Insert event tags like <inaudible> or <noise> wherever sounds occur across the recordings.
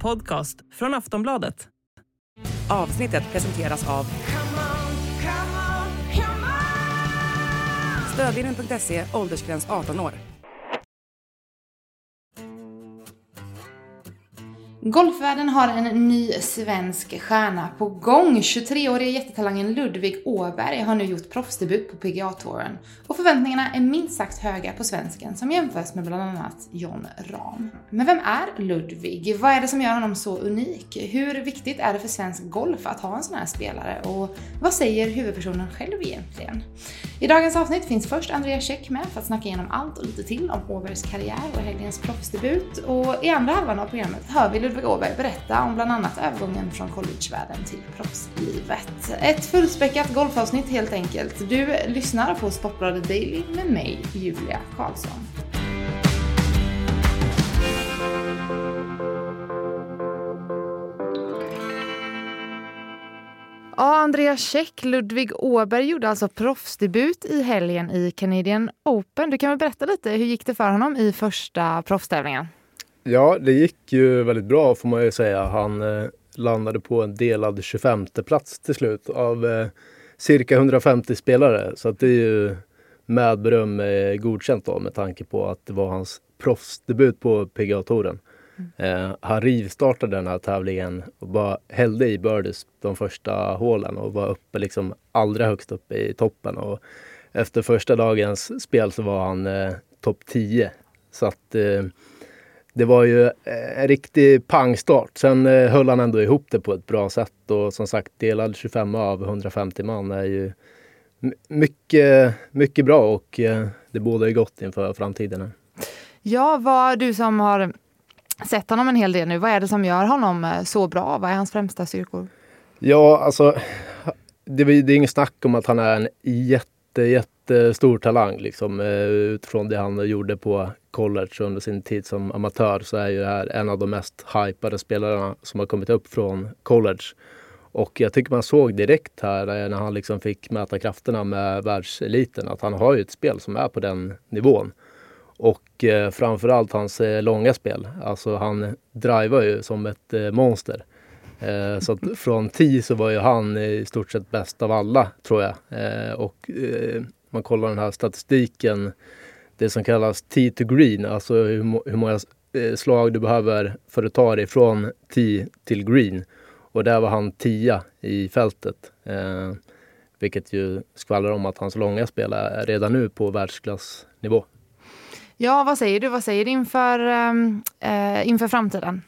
podcast från Aftonbladet. Avsnittet presenteras av Stödvinnen.se, åldersgräns 18 år. Golfvärlden har en ny svensk stjärna på gång. 23-åriga jättetalangen Ludvig Åberg har nu gjort proffsdebut på PGA-touren. Och förväntningarna är minst sagt höga på svensken som jämförs med bland annat John Rahm. Men vem är Ludvig? Vad är det som gör honom så unik? Hur viktigt är det för svensk golf att ha en sån här spelare? Och vad säger huvudpersonen själv egentligen? I dagens avsnitt finns först Andrea Käck med för att snacka igenom allt och lite till om Åbergs karriär och helgens proffsdebut. Och i andra halvan av programmet hör vi Ludvig Åberg berätta om bland annat övergången från collegevärlden till proffslivet. Ett fullspäckat golfavsnitt helt enkelt. Du lyssnar på Sportbladet Daily med mig, Julia Karlsson. Ja, Andrea Käck, Ludvig Åberg gjorde alltså proffsdebut i helgen i Canadian Open. Du kan väl berätta lite, hur gick det för honom i första proffstävlingen? Ja, det gick ju väldigt bra får man ju säga. Han eh, landade på en delad 25 plats till slut av eh, cirka 150 spelare. Så att det är ju med beröm eh, godkänt då med tanke på att det var hans proffsdebut på PGA-touren. Mm. Eh, han rivstartade den här tävlingen och bara hällde i birdies de första hålen och var uppe liksom allra högst upp i toppen. Och efter första dagens spel så var han eh, topp 10. Så att eh, det var ju eh, en riktig pangstart. Sen eh, höll han ändå ihop det på ett bra sätt och som sagt delad 25 av 150 man är ju mycket, mycket bra och eh, det bådar ju gott inför framtiden. Ja, vad du som har sett honom en hel del nu, vad är det som gör honom så bra? Vad är hans främsta styrkor? Ja, alltså det, det är inget snack om att han är en jätte, jättestor talang liksom, eh, utifrån det han gjorde på college under sin tid som amatör så är ju det här en av de mest hypade spelarna som har kommit upp från college. Och jag tycker man såg direkt här eh, när han liksom fick mäta krafterna med världseliten att han har ju ett spel som är på den nivån. Och eh, framförallt hans eh, långa spel. Alltså han driver ju som ett eh, monster. Eh, så att från 10 så var ju han i stort sett bäst av alla tror jag. Eh, och eh, man kollar den här statistiken det som kallas tee to green, alltså hur, hur många eh, slag du behöver för att ta dig från tee till green. Och där var han tia i fältet. Eh, vilket ju skvallrar om att hans långa spel är redan nu på världsklassnivå. Ja, vad säger du? Vad säger du inför, ehm, eh, inför framtiden?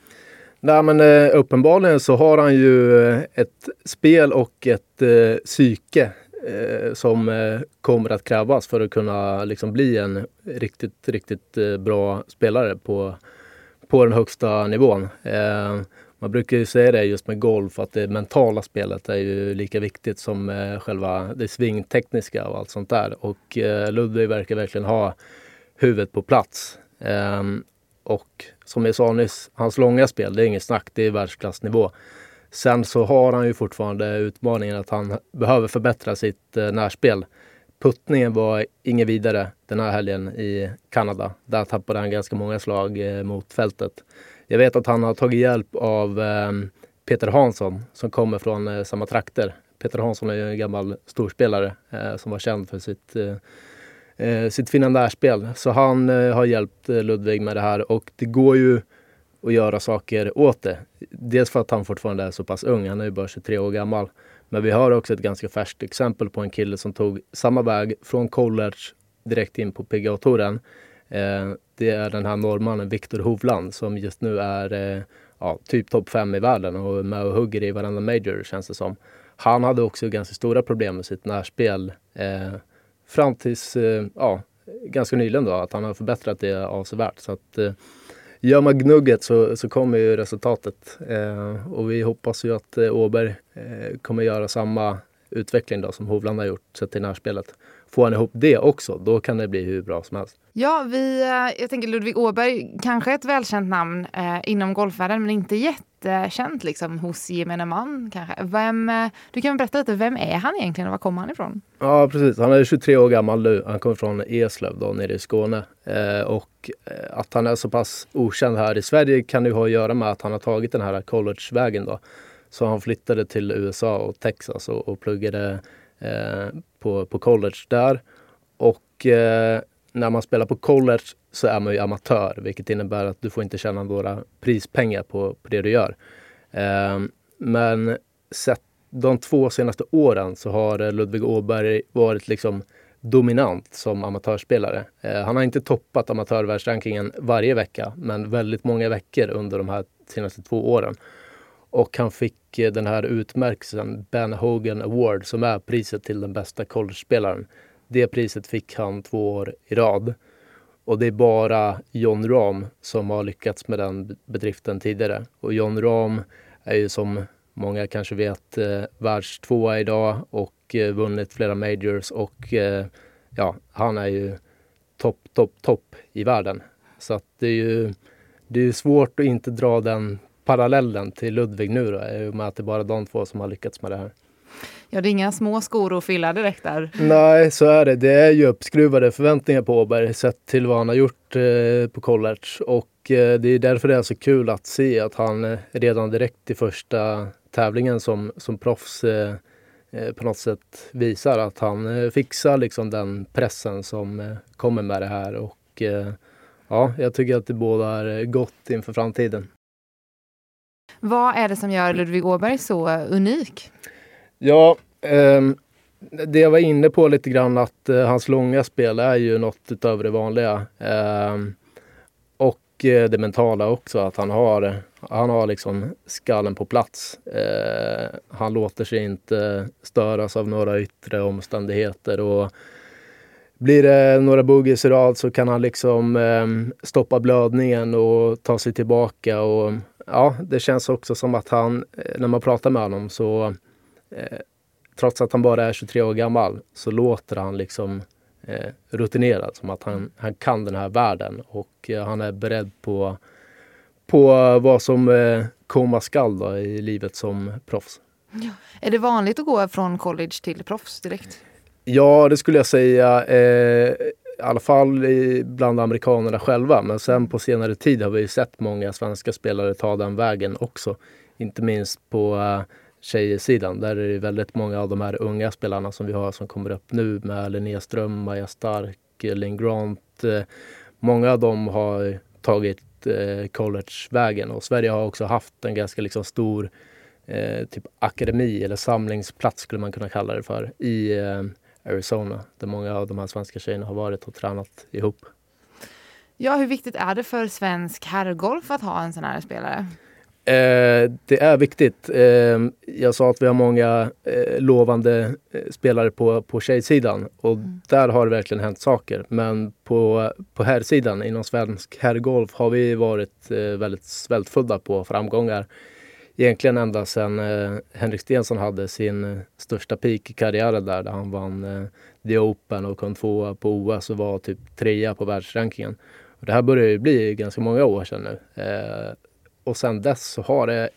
Nej, men eh, uppenbarligen så har han ju eh, ett spel och ett eh, psyke eh, som eh, kommer att krävas för att kunna liksom, bli en riktigt, riktigt eh, bra spelare på, på den högsta nivån. Man brukar ju säga det just med golf att det mentala spelet är ju lika viktigt som själva det svingtekniska och allt sånt där. Och Ludvig verkar verkligen ha huvudet på plats och som jag sa nyss, hans långa spel, det är inget snack, det är världsklassnivå. Sen så har han ju fortfarande utmaningen att han behöver förbättra sitt eh, närspel. Puttningen var inget vidare den här helgen i Kanada. Där tappade han ganska många slag eh, mot fältet. Jag vet att han har tagit hjälp av ehm, Peter Hansson som kommer från eh, samma trakter. Peter Hansson är ju en gammal storspelare som var känd för sitt, eh, sitt fina närspel. Så han eh, har hjälpt eh, Ludvig med det här och det går ju att göra saker åt det. Dels för att han fortfarande är så pass ung, han är ju bara 23 år gammal. Men vi har också ett ganska färskt exempel på en kille som tog samma väg från college direkt in på PGA-touren. Eh, det är den här norrmannen Viktor Hovland som just nu är eh, ja, typ topp fem i världen och är med och hugger i varenda major känns det som. Han hade också ganska stora problem med sitt närspel eh, fram tills eh, ja, ganska nyligen då, att han har förbättrat det avsevärt. Så att, eh, gör man gnugget så, så kommer ju resultatet. Eh, och vi hoppas ju att eh, Åberg eh, kommer göra samma utveckling då som Hovland har gjort sett till närspelet får han ihop det också, då kan det bli hur bra som helst. Ja, vi, eh, jag tänker Ludvig Åberg, kanske ett välkänt namn eh, inom golfvärlden, men inte jättekänt liksom, hos gemene man. Kanske. Vem, eh, du kan berätta lite, vem är han egentligen och var kommer han ifrån? Ja, precis. Han är 23 år gammal nu. Han kommer från Eslöv då, nere i Skåne. Eh, och eh, att han är så pass okänd här i Sverige kan ju ha att göra med att han har tagit den här collegevägen då. Så han flyttade till USA och Texas och, och pluggade Eh, på, på college där. Och eh, när man spelar på college så är man ju amatör, vilket innebär att du får inte tjäna några prispengar på, på det du gör. Eh, men sett de två senaste åren så har eh, Ludvig Åberg varit liksom dominant som amatörspelare. Eh, han har inte toppat amatörvärldsrankingen varje vecka, men väldigt många veckor under de här senaste två åren. Och han fick eh, den här utmärkelsen Ben Hogan Award som är priset till den bästa college-spelaren. Det priset fick han två år i rad. Och det är bara John Rahm som har lyckats med den bedriften tidigare. Och John Rahm är ju som många kanske vet eh, världstvåa idag och eh, vunnit flera majors och eh, ja, han är ju topp, topp, topp i världen. Så att det är ju det är svårt att inte dra den parallellen till Ludvig nu då, i och med att det är bara de två som har lyckats med det här. Ja, det är inga små skor att fylla direkt där. Nej, så är det. Det är ju uppskruvade förväntningar på Åberg sett till vad han har gjort eh, på college. Och eh, det är därför det är så kul att se att han eh, redan direkt i första tävlingen som, som proffs eh, eh, på något sätt visar att han fixar liksom den pressen som kommer med det här. Och ja, jag tycker att det bådar gott inför framtiden. Vad är det som gör Ludvig Åberg så unik? Ja, eh, det jag var inne på lite grann att eh, hans långa spel är ju något utöver det vanliga. Eh, och eh, det mentala också, att han har, han har liksom skallen på plats. Eh, han låter sig inte störas av några yttre omständigheter. och blir det några boogies i rad så kan han liksom eh, stoppa blödningen och ta sig tillbaka. Och, ja, det känns också som att han, eh, när man pratar med honom så eh, trots att han bara är 23 år gammal så låter han liksom eh, rutinerad. Som att han, han kan den här världen och eh, han är beredd på, på vad som eh, komma skall då, i livet som proffs. Ja. Är det vanligt att gå från college till proffs direkt? Ja, det skulle jag säga. Eh, i alla fall i, bland amerikanerna själva. Men sen på senare tid har vi sett många svenska spelare ta den vägen också. Inte minst på eh, tjejsidan. Där är det väldigt många av de här unga spelarna som vi har som kommer upp nu med Linnea Ström, Maja Stark, Linn Grant. Eh, många av dem har tagit eh, collegevägen och Sverige har också haft en ganska liksom stor eh, typ akademi eller samlingsplats skulle man kunna kalla det för i eh, Arizona där många av de här svenska tjejerna har varit och tränat ihop. Ja, hur viktigt är det för svensk herrgolf att ha en sån här spelare? Eh, det är viktigt. Eh, jag sa att vi har många eh, lovande eh, spelare på, på tjejsidan och mm. där har det verkligen hänt saker. Men på, på herrsidan, inom svensk herrgolf, har vi varit eh, väldigt svältfödda på framgångar. Egentligen ända sedan eh, Henrik Stenson hade sin eh, största peak i karriären där, där han vann eh, The Open och kom tvåa på OS och var typ trea på världsrankingen. Och det här börjar ju bli ganska många år sedan nu eh, och sen dess så har det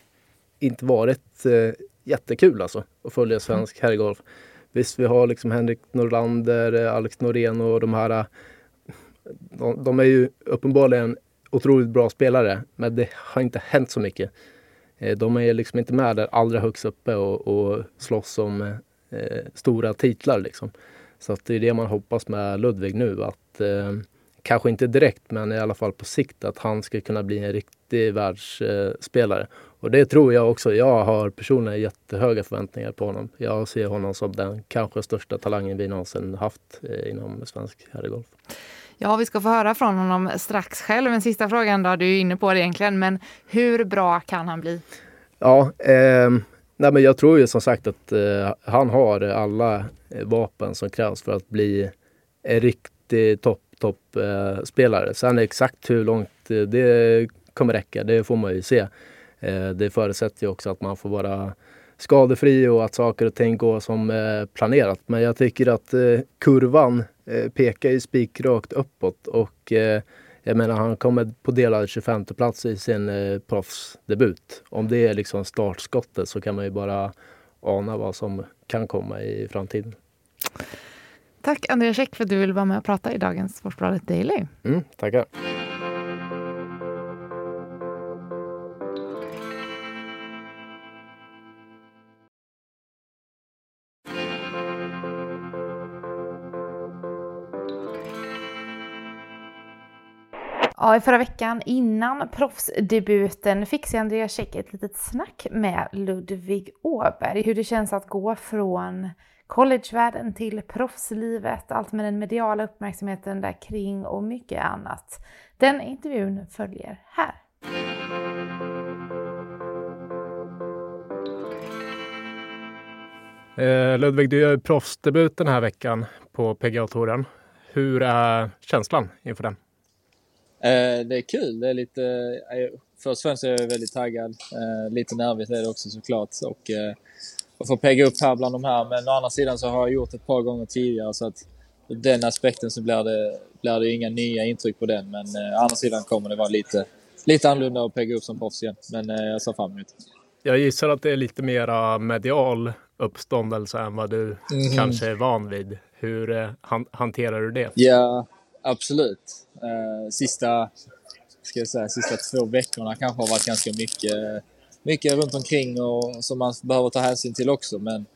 inte varit eh, jättekul alltså att följa svensk herrgolf. Visst, vi har liksom Henrik Norlander, Alex Norén och de här. De, de, är ju uppenbarligen otroligt bra spelare, men det har inte hänt så mycket. Eh, de är liksom inte med där allra högst uppe och, och slåss om eh, stora titlar liksom. Så att det är det man hoppas med Ludvig nu, att eh, kanske inte direkt, men i alla fall på sikt att han ska kunna bli en riktig världsspelare. Och det tror jag också. Jag har personligen jättehöga förväntningar på honom. Jag ser honom som den kanske största talangen vi någonsin haft eh, inom svensk herrgolf. Ja, vi ska få höra från honom strax själv. En sista frågan då, du är inne på det egentligen, men hur bra kan han bli? Ja, eh, nej men jag tror ju som sagt att eh, han har alla eh, vapen som krävs för att bli en riktig topp toppspelare. Eh, Sen exakt hur långt eh, det kommer räcka, det får man ju se. Eh, det förutsätter ju också att man får vara skadefri och att saker och ting går som eh, planerat. Men jag tycker att eh, kurvan pekar ju spikrakt uppåt och eh, jag menar han kommer på delad 25 plats i sin eh, proffsdebut. Om det är liksom startskottet så kan man ju bara ana vad som kan komma i framtiden. Tack Andreas Käck för att du vill vara med och prata i dagens Sportbladet Daily. Mm, tackar. Ja, i förra veckan innan proffsdebuten fick sig Andreas Käck ett litet snack med Ludvig Åberg. Hur det känns att gå från collegevärlden till proffslivet, allt med den mediala uppmärksamheten där kring och mycket annat. Den intervjun följer här. Eh, Ludvig, du gör proffsdebut den här veckan på PGA-touren. Hur är känslan inför den? Eh, det är kul. Det är lite, eh, först och främst är jag väldigt taggad. Eh, lite nervigt är det också såklart. Och, eh, att få pegga upp här bland de här. Men å andra sidan så har jag gjort ett par gånger tidigare så att ur den aspekten så blir det, blir det inga nya intryck på den. Men å andra sidan kommer det vara lite, lite annorlunda att pegga upp som proffs igen. Men jag ser fram emot. Jag gissar att det är lite mera medial uppståndelse än vad du mm kanske är van vid. Hur han, hanterar du det? Ja, absolut. Eh, sista, ska jag säga, sista två veckorna kanske har varit ganska mycket mycket runt omkring och som man behöver ta hänsyn till också. Men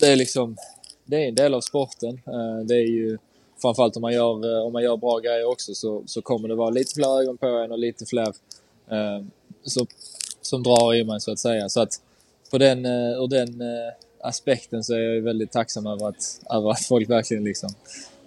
det är liksom, det är en del av sporten. Eh, det är ju framförallt om man gör, eh, om man gör bra grejer också så, så kommer det vara lite fler ögon på en och lite fler eh, så, som drar i mig så att säga. Så att på den, eh, ur den eh, aspekten så är jag väldigt tacksam över att, över att folk verkligen liksom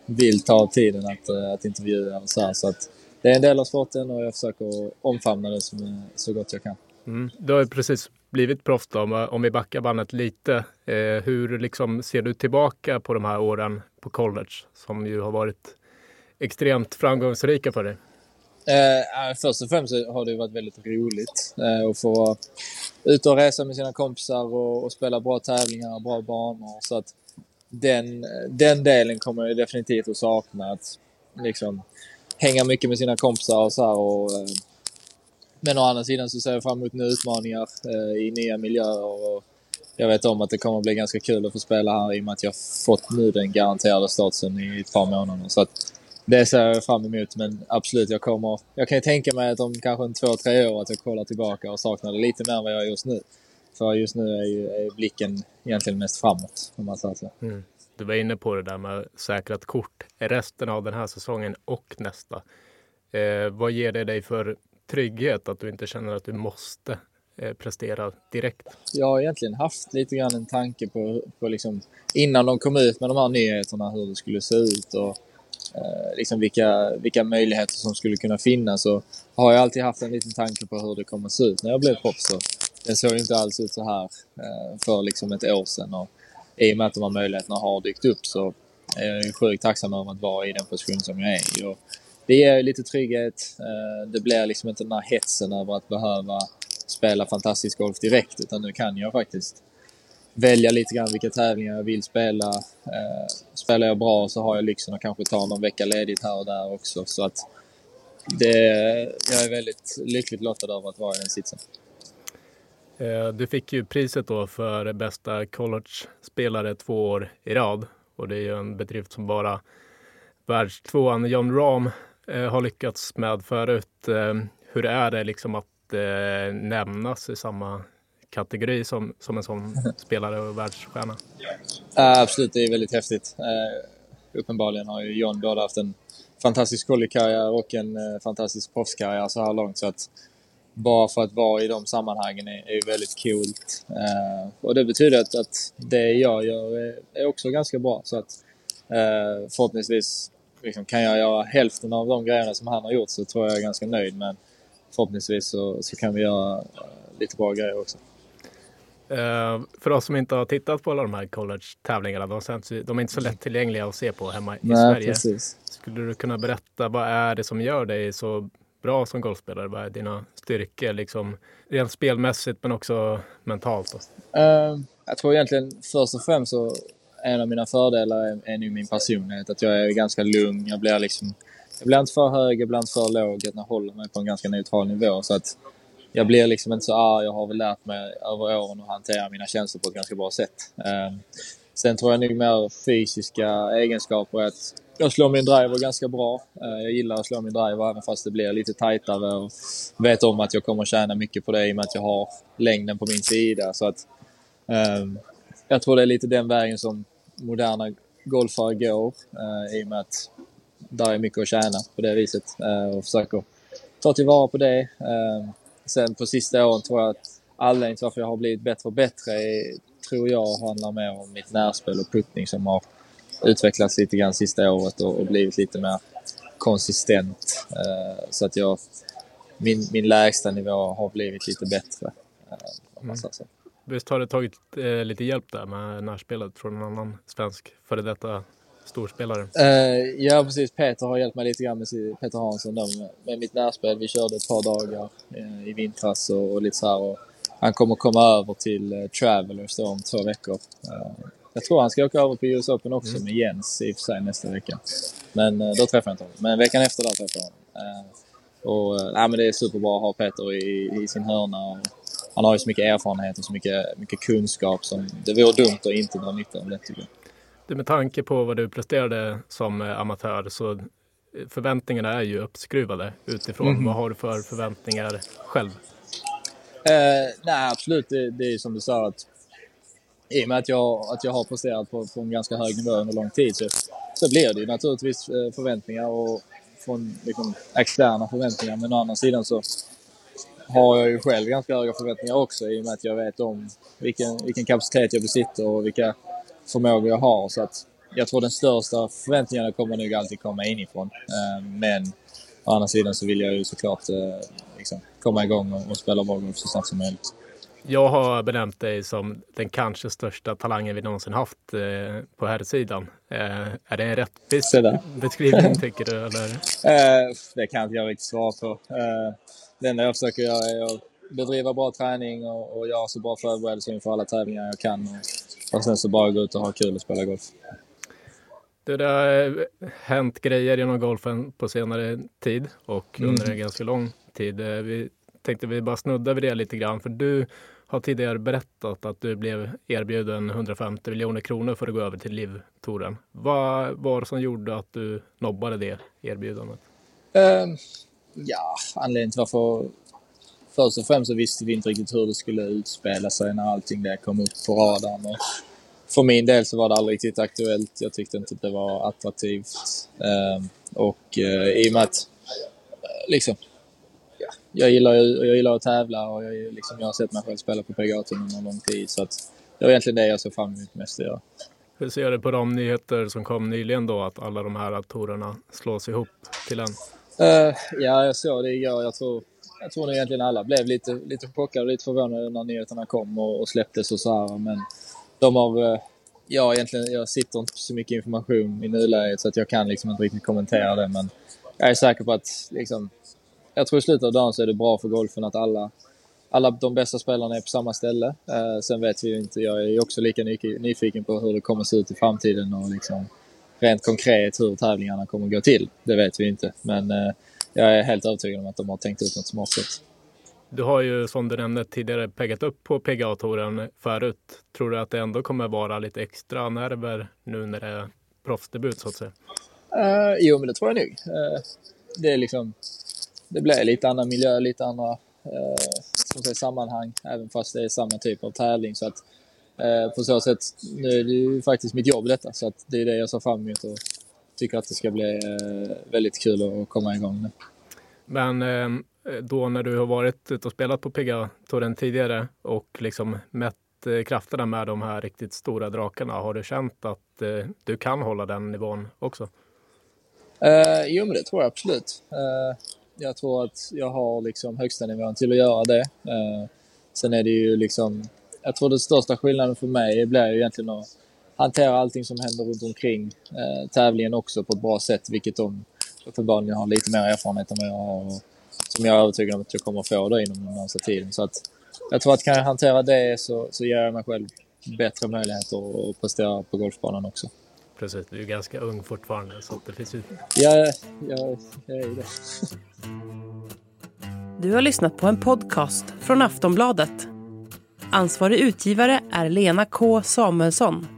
vill ta tiden att, att intervjua och så här. Så att det är en del av sporten och jag försöker omfamna det som, så gott jag kan. Mm. Du har ju precis blivit proffs då, om vi backar bandet lite. Eh, hur liksom ser du tillbaka på de här åren på college som ju har varit extremt framgångsrika för dig? Eh, först och främst har det varit väldigt roligt eh, att få vara ute och resa med sina kompisar och, och spela bra tävlingar och bra banor. Så att den, den delen kommer jag definitivt att sakna. Att liksom hänga mycket med sina kompisar och så här och eh, men å andra sidan så ser jag fram emot nya utmaningar eh, i nya miljöer och jag vet om att det kommer att bli ganska kul att få spela här i och med att jag fått nu den garanterade statusen i ett par månader. Så att det ser jag fram emot, men absolut, jag kommer... Jag kan ju tänka mig att om kanske en två, tre år att jag kollar tillbaka och saknar det lite mer än vad jag gör just nu. För just nu är, ju, är blicken egentligen mest framåt, om man säger så. Mm. Du var inne på det där med säkrat kort resten av den här säsongen och nästa. Eh, vad ger det dig för trygghet att du inte känner att du måste eh, prestera direkt? Jag har egentligen haft lite grann en tanke på, på liksom, innan de kom ut med de här nyheterna hur det skulle se ut och eh, liksom vilka, vilka möjligheter som skulle kunna finnas. Och har jag alltid haft en liten tanke på hur det kommer se ut när jag blev proffs. Det såg ju inte alls ut så här eh, för liksom ett år sedan. Och I och med att de här möjligheterna har dykt upp så är jag sjukt tacksam över att vara i den position som jag är i. Och det ger lite trygghet. Eh, det blir liksom inte den här hetsen över att behöva spela fantastisk golf direkt, utan nu kan jag faktiskt välja lite grann vilka tävlingar jag vill spela. Eh, spelar jag bra så har jag lyxen att kanske ta någon vecka ledigt här och där också. Så att det, jag är väldigt lyckligt lottad över att vara i den sitsen. Eh, du fick ju priset då för bästa college-spelare två år i rad och det är ju en bedrift som bara världstvåan John Rahm Eh, har lyckats med förut. Eh, hur är det liksom att nämnas i samma kategori som, som en sån <laughs> spelare och världsstjärna? absolut, det är väldigt häftigt. uppenbarligen har ju John både haft en fantastisk collegekarriär och en fantastisk proffskarriär så här långt. Så att bara för att vara i de sammanhangen är, är väldigt coolt. och det betyder att, att det jag gör är, är också ganska bra. Så att förhoppningsvis liksom, kan jag göra hälften av de grejerna som han har gjort så tror jag jag är ganska nöjd. Men förhoppningsvis så, så kan vi göra uh, lite bra grejer också. Uh, för oss som inte har tittat på alla de här college-tävlingarna, de, de är inte så lättillgängliga att se på hemma i Nej, Sverige. Precis. Skulle du kunna berätta, vad är det som gör dig så bra som golfspelare? Vad är dina styrkor, liksom, rent spelmässigt men också mentalt? Uh, jag tror egentligen först och främst så en av mina fördelar är, är nu min personlighet. Att jag är ganska lugn. Jag blir liksom jag blir inte för hög, jag blir inte för låg. Jag håller mig på en ganska neutral nivå. Så att jag blir liksom inte så arg. Jag har väl lärt mig över åren att hantera mina känslor på ett ganska bra sätt. Uh, sen tror jag nog mer fysiska egenskaper. Att jag slår min driver ganska bra. Eh, jag gillar att slå min driver även fast det blir lite tajtare. Och vet om att jag kommer tjäna mycket på det i och med att jag har längden på min sida. Så att, um, jag tror det är lite den vägen som moderna golfare går uh, i och med att där är mycket att tjäna på det viset uh, och försöker ta tillvara på det. Uh, sen på sista åren tror jag att anledningen till varför jag har blivit bättre och bättre är, tror jag handlar mer om mitt närspel och puttning som har utvecklats lite grann sista året och, och blivit lite mer konsistent. så att jag, min, min lägsta nivå har blivit lite bättre. om man säger så. Visst har du tagit eh, lite hjälp där med närspelet från en annan svensk före detta storspelare? Uh, ja, precis. Peter har hjälpt mig lite grann med sin, Peter Hansson då, med, med mitt närspel. Vi körde ett par dagar uh, i vintras och, och, lite så här. Och han kommer komma över till uh, Travelers då om två veckor. Jag tror han ska åka över på US Open också mm. med Jens i och för sig nästa vecka. Men då träffar jag inte honom. Men veckan efter där träffar jag honom. och, nej, men det är superbra att ha Peter i, i sin hörna. Han har ju så mycket erfarenhet och så mycket, mycket kunskap som det vore dumt att inte dra nytta av det tycker jag. Du, med tanke på vad du presterade som eh, amatör så eh, förväntningarna är ju uppskruvade utifrån. Mm. Vad har du för förväntningar själv? Eh, nej, absolut. Det, det är som du sa att i och med att jag, att jag har presterat på, på en ganska hög nivå under lång tid så, så blir det ju naturligtvis eh, förväntningar och från liksom, externa förväntningar. Men å andra sidan så har jag ju själv ganska höga förväntningar också i och med att jag vet om vilken, vilken kapacitet jag besitter och vilka förmågor jag har. Så att jag tror den största förväntningarna kommer nog alltid komma inifrån. Eh, men å andra sidan så vill jag ju såklart eh, liksom komma igång och spela bollgolf så snabbt som möjligt. Jag har benämnt dig som den kanske största talangen vi någonsin haft eh, på här sidan. Är det en rättvis beskrivning <laughs> tycker du? Eller? Det kan inte jag riktigt svara på. Det enda jag försöker göra är att bedriva bra träning och, och göra så bra förberedelser inför alla tävlingar jag kan. Och, och sen så bara gå ut och ha kul och spela golf. Det har hänt grejer inom golfen på senare tid och mm. under en ganska lång tid. Eh, vi tänkte vi bara snudda vid det lite grann för du har tidigare berättat att du blev erbjuden 150 miljoner kronor för att gå över till LIV-touren. Vad var det som gjorde att du nobbade det erbjudandet? Um, ja, anledningen till varför först och främst så visste vi inte riktigt hur det skulle utspela sig när allting det kom upp på radarn. Och för min del så var det aldrig riktigt aktuellt. Jag tyckte inte att det var attraktivt. Um, och uh, i och med att eh, liksom, ja, jag, gillar, jag gillar att tävla och jag, liksom, jag har sett mig själv spela på PGA-touren under lång tid. Så att det var egentligen det jag såg fram emot mest att göra. Hur ser du på de nyheter som kom nyligen då, att alla de här torerna slås ihop till en? Uh, ja, jag såg det igår. Jag tror jag tror egentligen alla blev lite, lite chockade och lite förvånade när nyheterna kom och, och släpptes och så här. Men de har... Eh, ja, egentligen, jag sitter inte på så mycket information i nuläget så att jag kan liksom inte riktigt kommentera det. Men jag är säker på att liksom, jag tror i slutet av dagen så är det bra för golfen att alla, alla de bästa spelarna är på samma ställe. Eh, sen vet vi ju inte, jag är också lika nyfiken på hur det kommer se ut i framtiden och liksom rent konkret hur tävlingarna kommer gå till. Det vet vi inte. Men eh, jag är helt övertygad om att de har tänkt ut något smart sätt. Du har ju som du nämnde tidigare peggat upp på PGA-touren förut. Tror du att det ändå kommer vara lite extra nerver nu när det är proffsdebut så att säga? Uh, jo, men det tror jag nog. Uh, det är liksom, det blir lite annan miljö, lite andra uh, som säger, sammanhang, även fast det är samma typ av tävling. Så att, uh, på så sätt, nu är det ju faktiskt mitt jobb detta, så att det är det jag ser fram emot. Och tycker att det ska bli eh, väldigt kul att komma igång nu. Men eh, då när du har varit ute och spelat på PGA-touren tidigare och liksom mätt eh, krafterna med de här riktigt stora drakarna, har du känt att du kan hålla den nivån också? Eh, jo, men det tror jag absolut. Eh, jag tror att jag har liksom högsta nivån till att göra det. Eh, sen är det ju liksom, jag tror den största skillnaden för mig blir ju egentligen att hantera allting som händer runt omkring eh, tävlingen också på ett bra sätt, vilket de uppenbarligen har lite mer erfarenhet än vad jag har. Och som jag är övertygad om att jag kommer att få det inom den närmsta tiden. Så att jag tror att kan jag hantera det så, så ger jag mig själv bättre möjligheter att prestera på golfbanan också. Precis, du är ganska ung fortfarande så det finns ju... Ja, jag, jag är det. <laughs> Du har lyssnat på en podcast från Aftonbladet. Ansvarig utgivare är Lena K Samuelsson.